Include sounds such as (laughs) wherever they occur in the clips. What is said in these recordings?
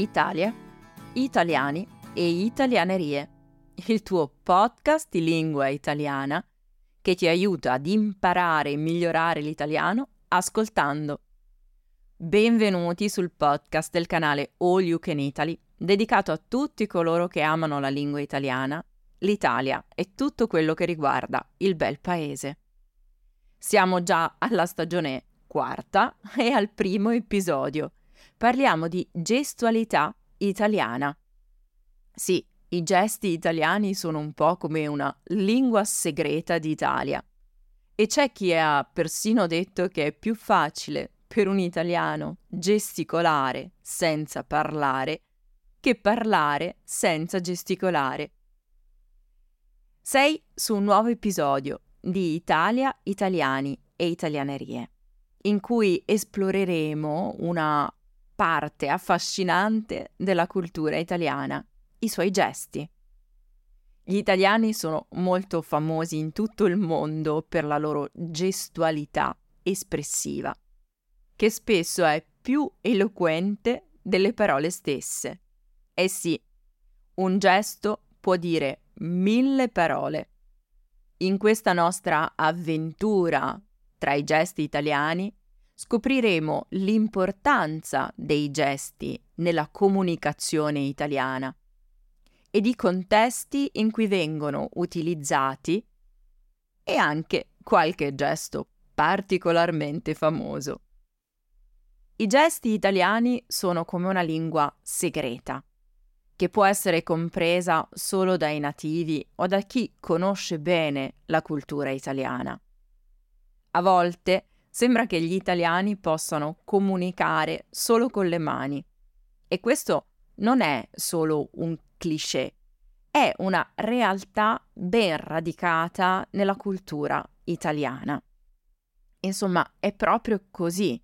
Italia, italiani e italianerie. Il tuo podcast di lingua italiana che ti aiuta ad imparare e migliorare l'italiano ascoltando. Benvenuti sul podcast del canale All You Can Italy, dedicato a tutti coloro che amano la lingua italiana, l'Italia e tutto quello che riguarda il bel paese. Siamo già alla stagione quarta e al primo episodio. Parliamo di gestualità italiana. Sì, i gesti italiani sono un po' come una lingua segreta d'Italia. E c'è chi ha persino detto che è più facile per un italiano gesticolare senza parlare che parlare senza gesticolare. Sei su un nuovo episodio di Italia, italiani e italianerie, in cui esploreremo una parte affascinante della cultura italiana, i suoi gesti. Gli italiani sono molto famosi in tutto il mondo per la loro gestualità espressiva, che spesso è più eloquente delle parole stesse. Eh sì, un gesto può dire mille parole. In questa nostra avventura tra i gesti italiani scopriremo l'importanza dei gesti nella comunicazione italiana e di contesti in cui vengono utilizzati e anche qualche gesto particolarmente famoso. I gesti italiani sono come una lingua segreta che può essere compresa solo dai nativi o da chi conosce bene la cultura italiana. A volte sembra che gli italiani possano comunicare solo con le mani e questo non è solo un cliché, è una realtà ben radicata nella cultura italiana. Insomma, è proprio così.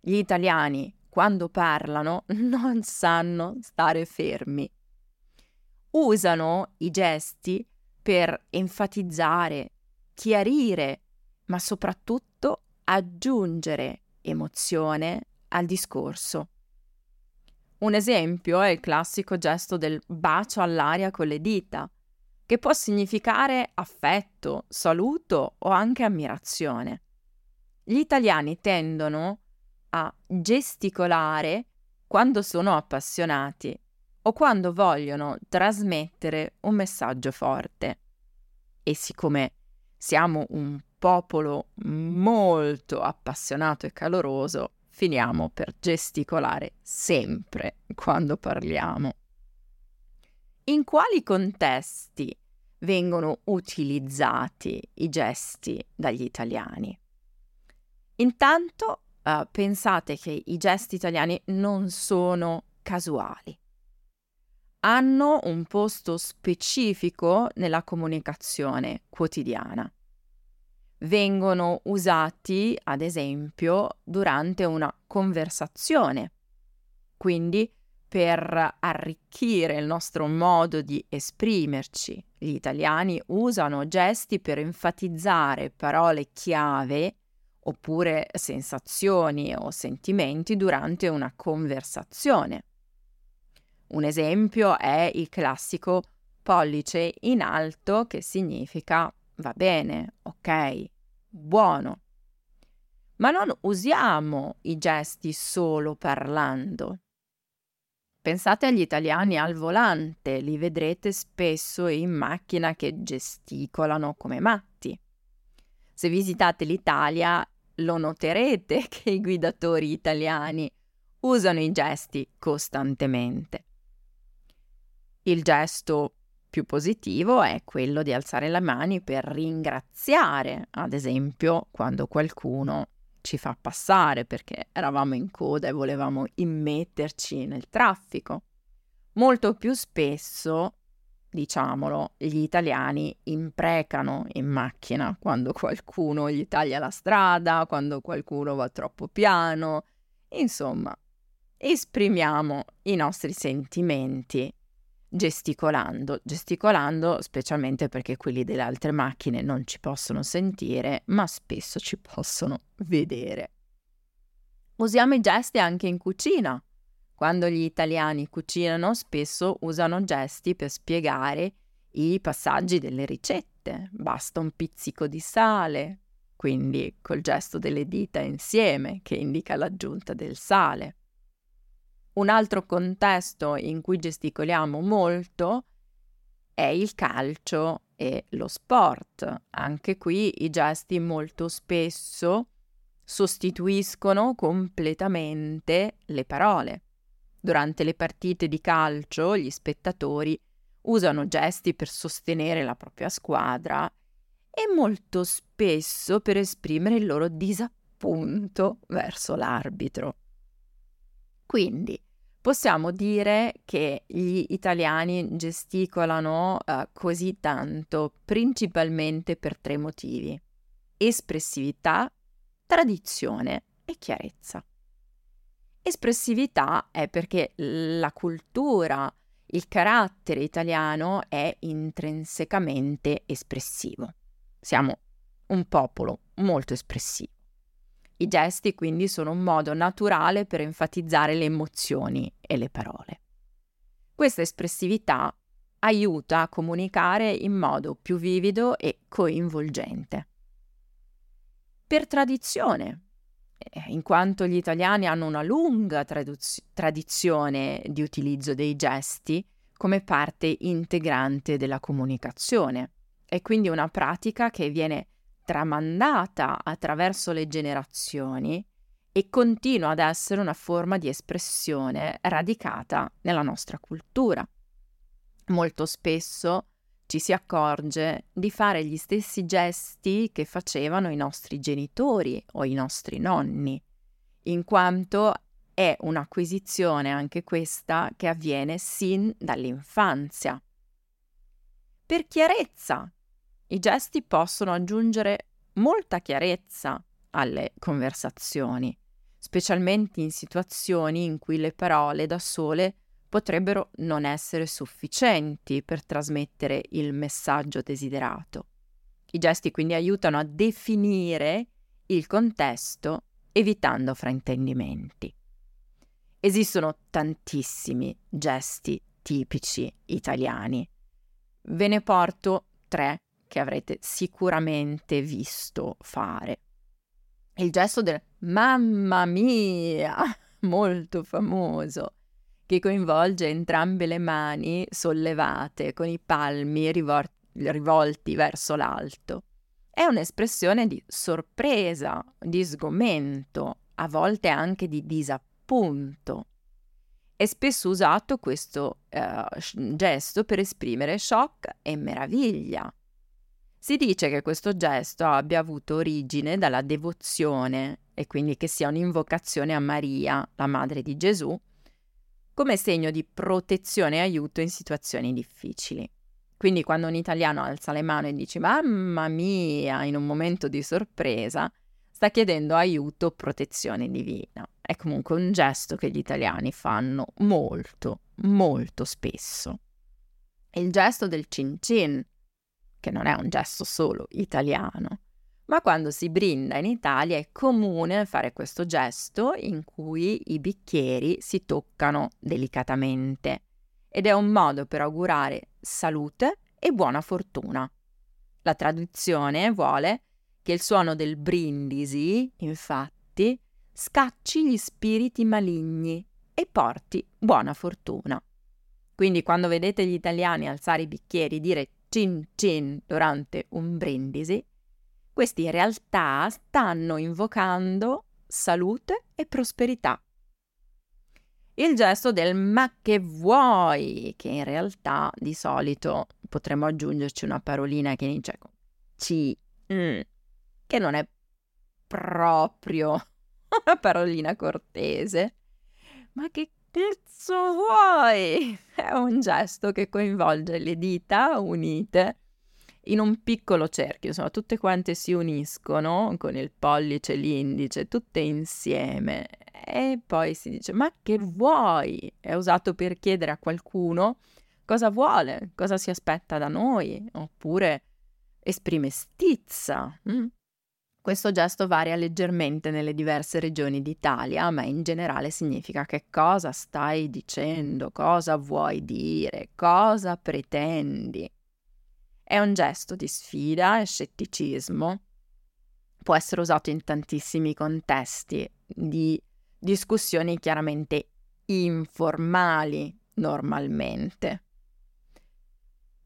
Gli italiani quando parlano, (laughs) non sanno stare fermi. Usano i gesti per enfatizzare, chiarire, ma soprattutto aggiungere emozione al discorso. Un esempio è il classico gesto del bacio all'aria con le dita, che può significare affetto, saluto o anche ammirazione. Gli italiani tendono a gesticolare quando sono appassionati o quando vogliono trasmettere un messaggio forte. E siccome siamo un popolo molto appassionato e caloroso, finiamo per gesticolare sempre quando parliamo. In quali contesti vengono utilizzati i gesti dagli italiani? Intanto uh, pensate che i gesti italiani non sono casuali. Hanno un posto specifico nella comunicazione quotidiana. Vengono usati, ad esempio, durante una conversazione, quindi per arricchire il nostro modo di esprimerci. Gli italiani usano gesti per enfatizzare parole chiave oppure sensazioni o sentimenti durante una conversazione. Un esempio è il classico pollice in alto che significa va bene, ok, buono. Ma non usiamo i gesti solo parlando. Pensate agli italiani al volante, li vedrete spesso in macchina che gesticolano come matti. Se visitate l'Italia lo noterete (laughs) che i guidatori italiani usano i gesti costantemente. Il gesto più positivo è quello di alzare le mani per ringraziare, ad esempio, quando qualcuno ci fa passare perché eravamo in coda e volevamo immetterci nel traffico. Molto più spesso, diciamolo, gli italiani imprecano in macchina quando qualcuno gli taglia la strada, quando qualcuno va troppo piano. Insomma, esprimiamo i nostri sentimenti gesticolando, gesticolando specialmente perché quelli delle altre macchine non ci possono sentire, ma spesso ci possono vedere. Usiamo i gesti anche in cucina. Quando gli italiani cucinano spesso usano gesti per spiegare i passaggi delle ricette. Basta un pizzico di sale, quindi col gesto delle dita insieme che indica l'aggiunta del sale. Un altro contesto in cui gesticoliamo molto è il calcio e lo sport. Anche qui i gesti molto spesso sostituiscono completamente le parole. Durante le partite di calcio gli spettatori usano gesti per sostenere la propria squadra e molto spesso per esprimere il loro disappunto verso l'arbitro. Quindi possiamo dire che gli italiani gesticolano uh, così tanto principalmente per tre motivi. Espressività, tradizione e chiarezza. Espressività è perché la cultura, il carattere italiano è intrinsecamente espressivo. Siamo un popolo molto espressivo. I gesti quindi sono un modo naturale per enfatizzare le emozioni e le parole. Questa espressività aiuta a comunicare in modo più vivido e coinvolgente. Per tradizione, eh, in quanto gli italiani hanno una lunga traduz- tradizione di utilizzo dei gesti come parte integrante della comunicazione. È quindi una pratica che viene tramandata attraverso le generazioni e continua ad essere una forma di espressione radicata nella nostra cultura. Molto spesso ci si accorge di fare gli stessi gesti che facevano i nostri genitori o i nostri nonni, in quanto è un'acquisizione anche questa che avviene sin dall'infanzia. Per chiarezza, i gesti possono aggiungere molta chiarezza alle conversazioni, specialmente in situazioni in cui le parole da sole potrebbero non essere sufficienti per trasmettere il messaggio desiderato. I gesti quindi aiutano a definire il contesto evitando fraintendimenti. Esistono tantissimi gesti tipici italiani. Ve ne porto tre che avrete sicuramente visto fare. Il gesto del mamma mia, (laughs) molto famoso, che coinvolge entrambe le mani sollevate con i palmi rivor- rivolti verso l'alto. È un'espressione di sorpresa, di sgomento, a volte anche di disappunto. È spesso usato questo uh, gesto per esprimere shock e meraviglia, si dice che questo gesto abbia avuto origine dalla devozione e quindi che sia un'invocazione a Maria, la madre di Gesù, come segno di protezione e aiuto in situazioni difficili. Quindi quando un italiano alza le mani e dice mamma mia in un momento di sorpresa, sta chiedendo aiuto o protezione divina. È comunque un gesto che gli italiani fanno molto, molto spesso. Il gesto del cin cin, che non è un gesto solo italiano, ma quando si brinda in Italia è comune fare questo gesto in cui i bicchieri si toccano delicatamente ed è un modo per augurare salute e buona fortuna. La traduzione vuole che il suono del brindisi, infatti, scacci gli spiriti maligni e porti buona fortuna. Quindi quando vedete gli italiani alzare i bicchieri e dire cin cin durante un brindisi, questi in realtà stanno invocando salute e prosperità. Il gesto del ma che vuoi, che in realtà di solito potremmo aggiungerci una parolina che inizia con ci, mm, che non è proprio (laughs) una parolina cortese. Ma che cazzo vuoi? (laughs) È un gesto che coinvolge le dita unite in un piccolo cerchio, insomma, tutte quante si uniscono con il pollice e l'indice, tutte insieme. E poi si dice: Ma che vuoi? È usato per chiedere a qualcuno cosa vuole, cosa si aspetta da noi, oppure esprime stizza. Mm? Questo gesto varia leggermente nelle diverse regioni d'Italia, ma in generale significa che cosa stai dicendo, cosa vuoi dire, cosa pretendi. È un gesto di sfida e scetticismo. Può essere usato in tantissimi contesti di discussioni chiaramente informali normalmente.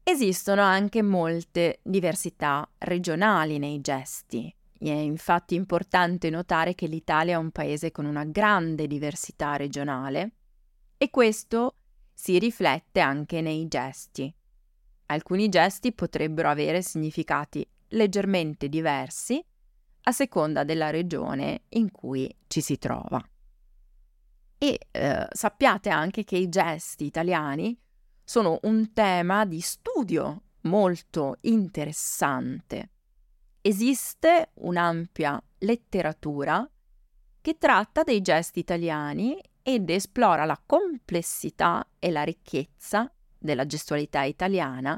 Esistono anche molte diversità regionali nei gesti. È infatti importante notare che l'Italia è un paese con una grande diversità regionale e questo si riflette anche nei gesti. Alcuni gesti potrebbero avere significati leggermente diversi a seconda della regione in cui ci si trova. E eh, sappiate anche che i gesti italiani sono un tema di studio molto interessante. Esiste un'ampia letteratura che tratta dei gesti italiani ed esplora la complessità e la ricchezza della gestualità italiana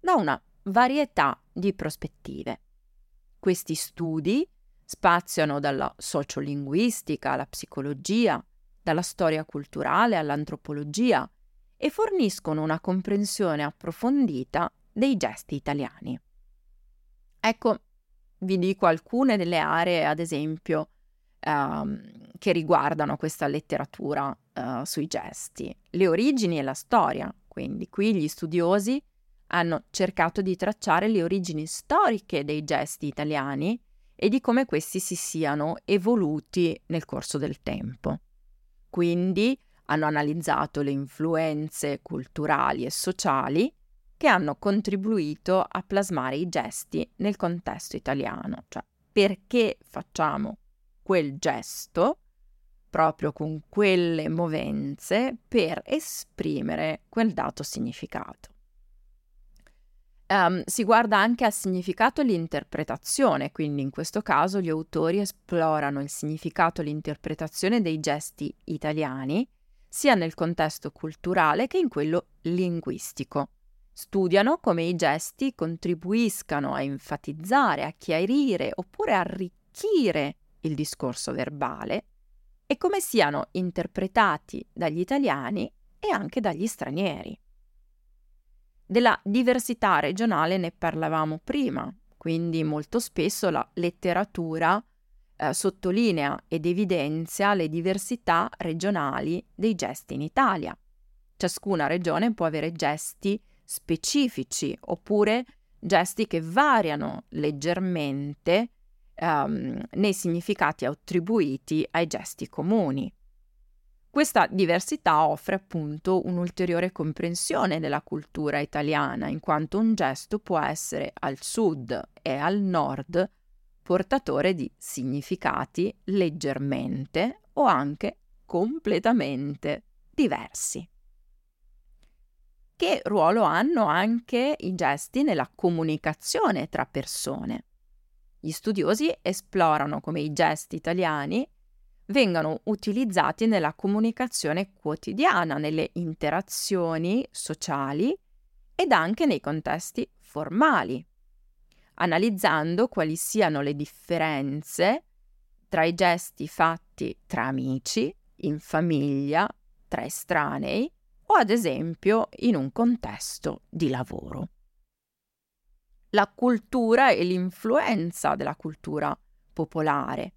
da una varietà di prospettive. Questi studi spaziano dalla sociolinguistica alla psicologia, dalla storia culturale all'antropologia e forniscono una comprensione approfondita dei gesti italiani. Ecco, vi dico alcune delle aree, ad esempio, ehm, che riguardano questa letteratura eh, sui gesti. Le origini e la storia, quindi qui gli studiosi hanno cercato di tracciare le origini storiche dei gesti italiani e di come questi si siano evoluti nel corso del tempo. Quindi hanno analizzato le influenze culturali e sociali che hanno contribuito a plasmare i gesti nel contesto italiano, cioè perché facciamo quel gesto proprio con quelle movenze per esprimere quel dato significato. Um, si guarda anche al significato e l'interpretazione, quindi in questo caso gli autori esplorano il significato e l'interpretazione dei gesti italiani, sia nel contesto culturale che in quello linguistico. Studiano come i gesti contribuiscano a enfatizzare, a chiarire oppure arricchire il discorso verbale e come siano interpretati dagli italiani e anche dagli stranieri. Della diversità regionale ne parlavamo prima, quindi molto spesso la letteratura eh, sottolinea ed evidenzia le diversità regionali dei gesti in Italia. Ciascuna regione può avere gesti specifici oppure gesti che variano leggermente um, nei significati attribuiti ai gesti comuni. Questa diversità offre appunto un'ulteriore comprensione della cultura italiana, in quanto un gesto può essere al sud e al nord portatore di significati leggermente o anche completamente diversi. Che ruolo hanno anche i gesti nella comunicazione tra persone? Gli studiosi esplorano come i gesti italiani vengano utilizzati nella comunicazione quotidiana, nelle interazioni sociali ed anche nei contesti formali, analizzando quali siano le differenze tra i gesti fatti tra amici, in famiglia, tra estranei o ad esempio in un contesto di lavoro la cultura e l'influenza della cultura popolare.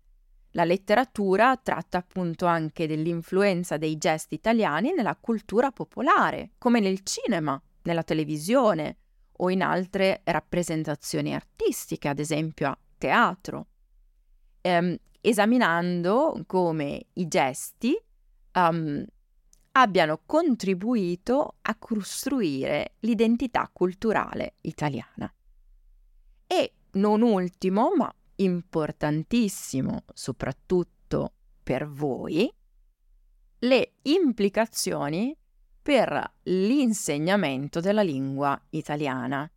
La letteratura tratta appunto anche dell'influenza dei gesti italiani nella cultura popolare, come nel cinema, nella televisione o in altre rappresentazioni artistiche, ad esempio a teatro, ehm, esaminando come i gesti um, abbiano contribuito a costruire l'identità culturale italiana. E non ultimo, ma importantissimo soprattutto per voi, le implicazioni per l'insegnamento della lingua italiana.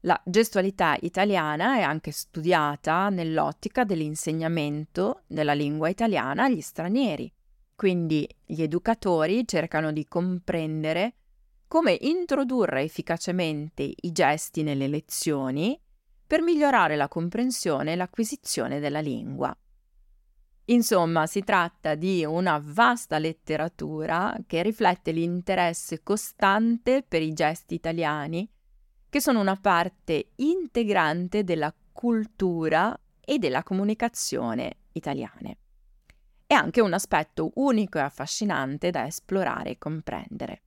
La gestualità italiana è anche studiata nell'ottica dell'insegnamento della lingua italiana agli stranieri. Quindi gli educatori cercano di comprendere come introdurre efficacemente i gesti nelle lezioni per migliorare la comprensione e l'acquisizione della lingua. Insomma, si tratta di una vasta letteratura che riflette l'interesse costante per i gesti italiani, che sono una parte integrante della cultura e della comunicazione italiane. È anche un aspetto unico e affascinante da esplorare e comprendere.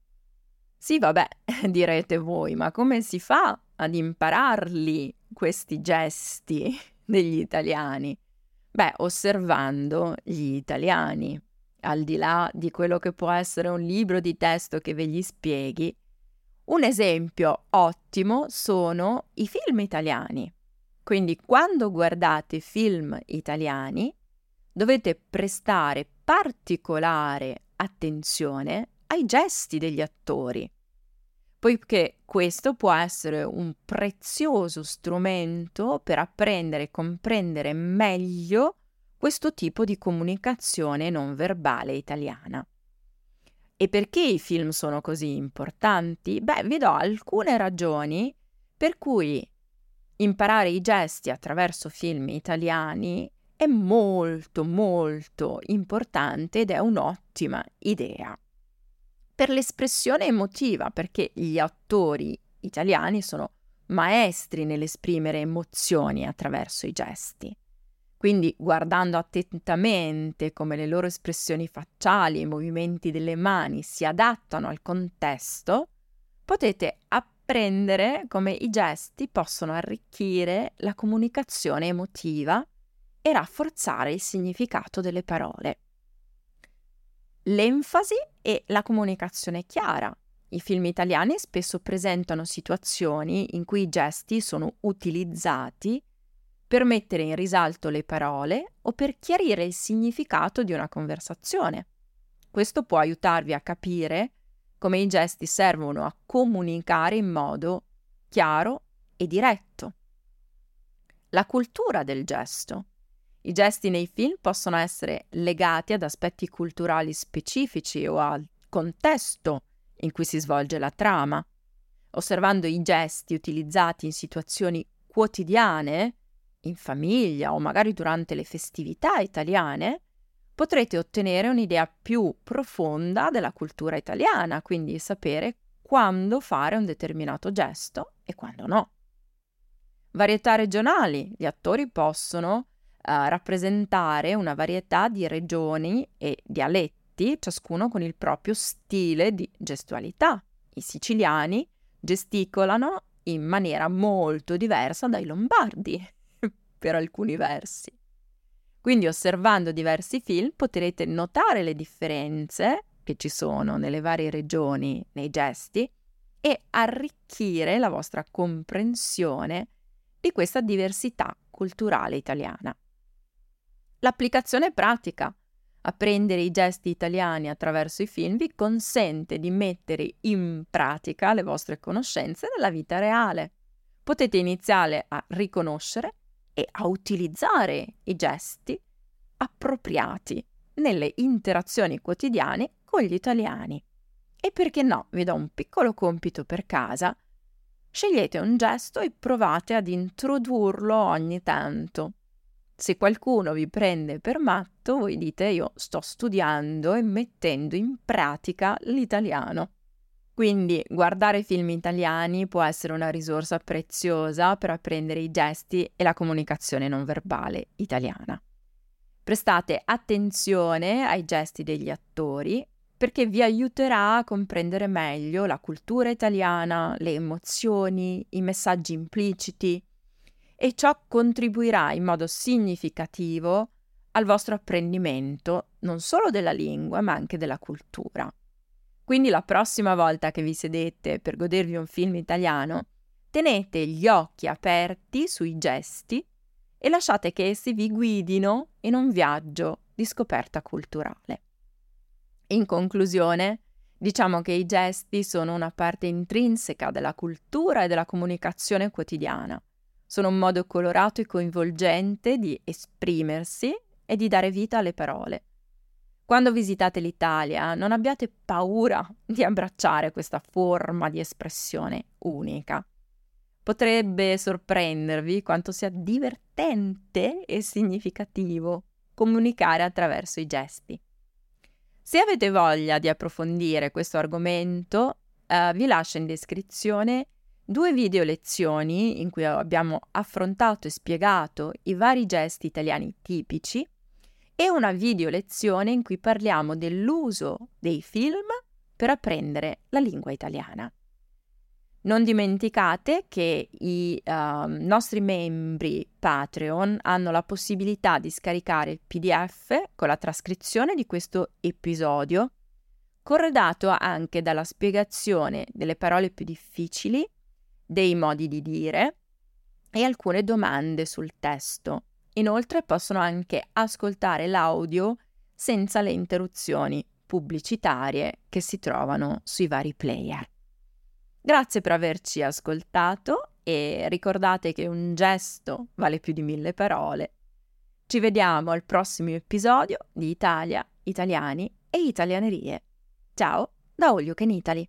Sì, vabbè, (laughs) direte voi, ma come si fa ad impararli questi gesti (laughs) degli italiani? Beh, osservando gli italiani, al di là di quello che può essere un libro di testo che ve gli spieghi, un esempio ottimo sono i film italiani. Quindi quando guardate film italiani dovete prestare particolare attenzione ai gesti degli attori, poiché questo può essere un prezioso strumento per apprendere e comprendere meglio questo tipo di comunicazione non verbale italiana. E perché i film sono così importanti? Beh, vi do alcune ragioni per cui imparare i gesti attraverso film italiani è molto molto importante ed è un'ottima idea per l'espressione emotiva, perché gli attori italiani sono maestri nell'esprimere emozioni attraverso i gesti. Quindi guardando attentamente come le loro espressioni facciali e i movimenti delle mani si adattano al contesto, potete apprendere come i gesti possono arricchire la comunicazione emotiva e rafforzare il significato delle parole. L'enfasi e la comunicazione chiara. I film italiani spesso presentano situazioni in cui i gesti sono utilizzati per mettere in risalto le parole o per chiarire il significato di una conversazione. Questo può aiutarvi a capire come i gesti servono a comunicare in modo chiaro e diretto. La cultura del gesto. I gesti nei film possono essere legati ad aspetti culturali specifici o al contesto in cui si svolge la trama. Osservando i gesti utilizzati in situazioni quotidiane, in famiglia o magari durante le festività italiane, potrete ottenere un'idea più profonda della cultura italiana, quindi sapere quando fare un determinato gesto e quando no. Varietà regionali. Gli attori possono uh, rappresentare una varietà di regioni e dialetti, ciascuno con il proprio stile di gestualità. I siciliani gesticolano in maniera molto diversa dai lombardi, (laughs) per alcuni versi. Quindi osservando diversi film potrete notare le differenze che ci sono nelle varie regioni nei gesti e arricchire la vostra comprensione di questa diversità culturale italiana. L'applicazione pratica. Apprendere i gesti italiani attraverso i film vi consente di mettere in pratica le vostre conoscenze nella vita reale. Potete iniziare a riconoscere e a utilizzare i gesti appropriati nelle interazioni quotidiane con gli italiani. E perché no, vi do un piccolo compito per casa. Scegliete un gesto e provate ad introdurlo ogni tanto. Se qualcuno vi prende per matto, voi dite io sto studiando e mettendo in pratica l'italiano. Quindi guardare film italiani può essere una risorsa preziosa per apprendere i gesti e la comunicazione non verbale italiana. Prestate attenzione ai gesti degli attori perché vi aiuterà a comprendere meglio la cultura italiana, le emozioni, i messaggi impliciti, e ciò contribuirà in modo significativo al vostro apprendimento non solo della lingua ma anche della cultura. Quindi la prossima volta che vi sedete per godervi un film italiano, tenete gli occhi aperti sui gesti e lasciate che essi vi guidino in un viaggio di scoperta culturale. In conclusione, diciamo che i gesti sono una parte intrinseca della cultura e della comunicazione quotidiana. Sono un modo colorato e coinvolgente di esprimersi e di dare vita alle parole. Quando visitate l'Italia non abbiate paura di abbracciare questa forma di espressione unica. Potrebbe sorprendervi quanto sia divertente e significativo comunicare attraverso i gesti. Se avete voglia di approfondire questo argomento, eh, vi lascio in descrizione due video lezioni in cui abbiamo affrontato e spiegato i vari gesti italiani tipici e una video lezione in cui parliamo dell'uso dei film per apprendere la lingua italiana. Non dimenticate che i uh, nostri membri Patreon hanno la possibilità di scaricare il PDF con la trascrizione di questo episodio, corredato anche dalla spiegazione delle parole più difficili, dei modi di dire e alcune domande sul testo. Inoltre possono anche ascoltare l'audio senza le interruzioni pubblicitarie che si trovano sui vari player. Grazie per averci ascoltato e ricordate che un gesto vale più di mille parole. Ci vediamo al prossimo episodio di Italia, Italiani e Italianerie. Ciao da All You Can Italy.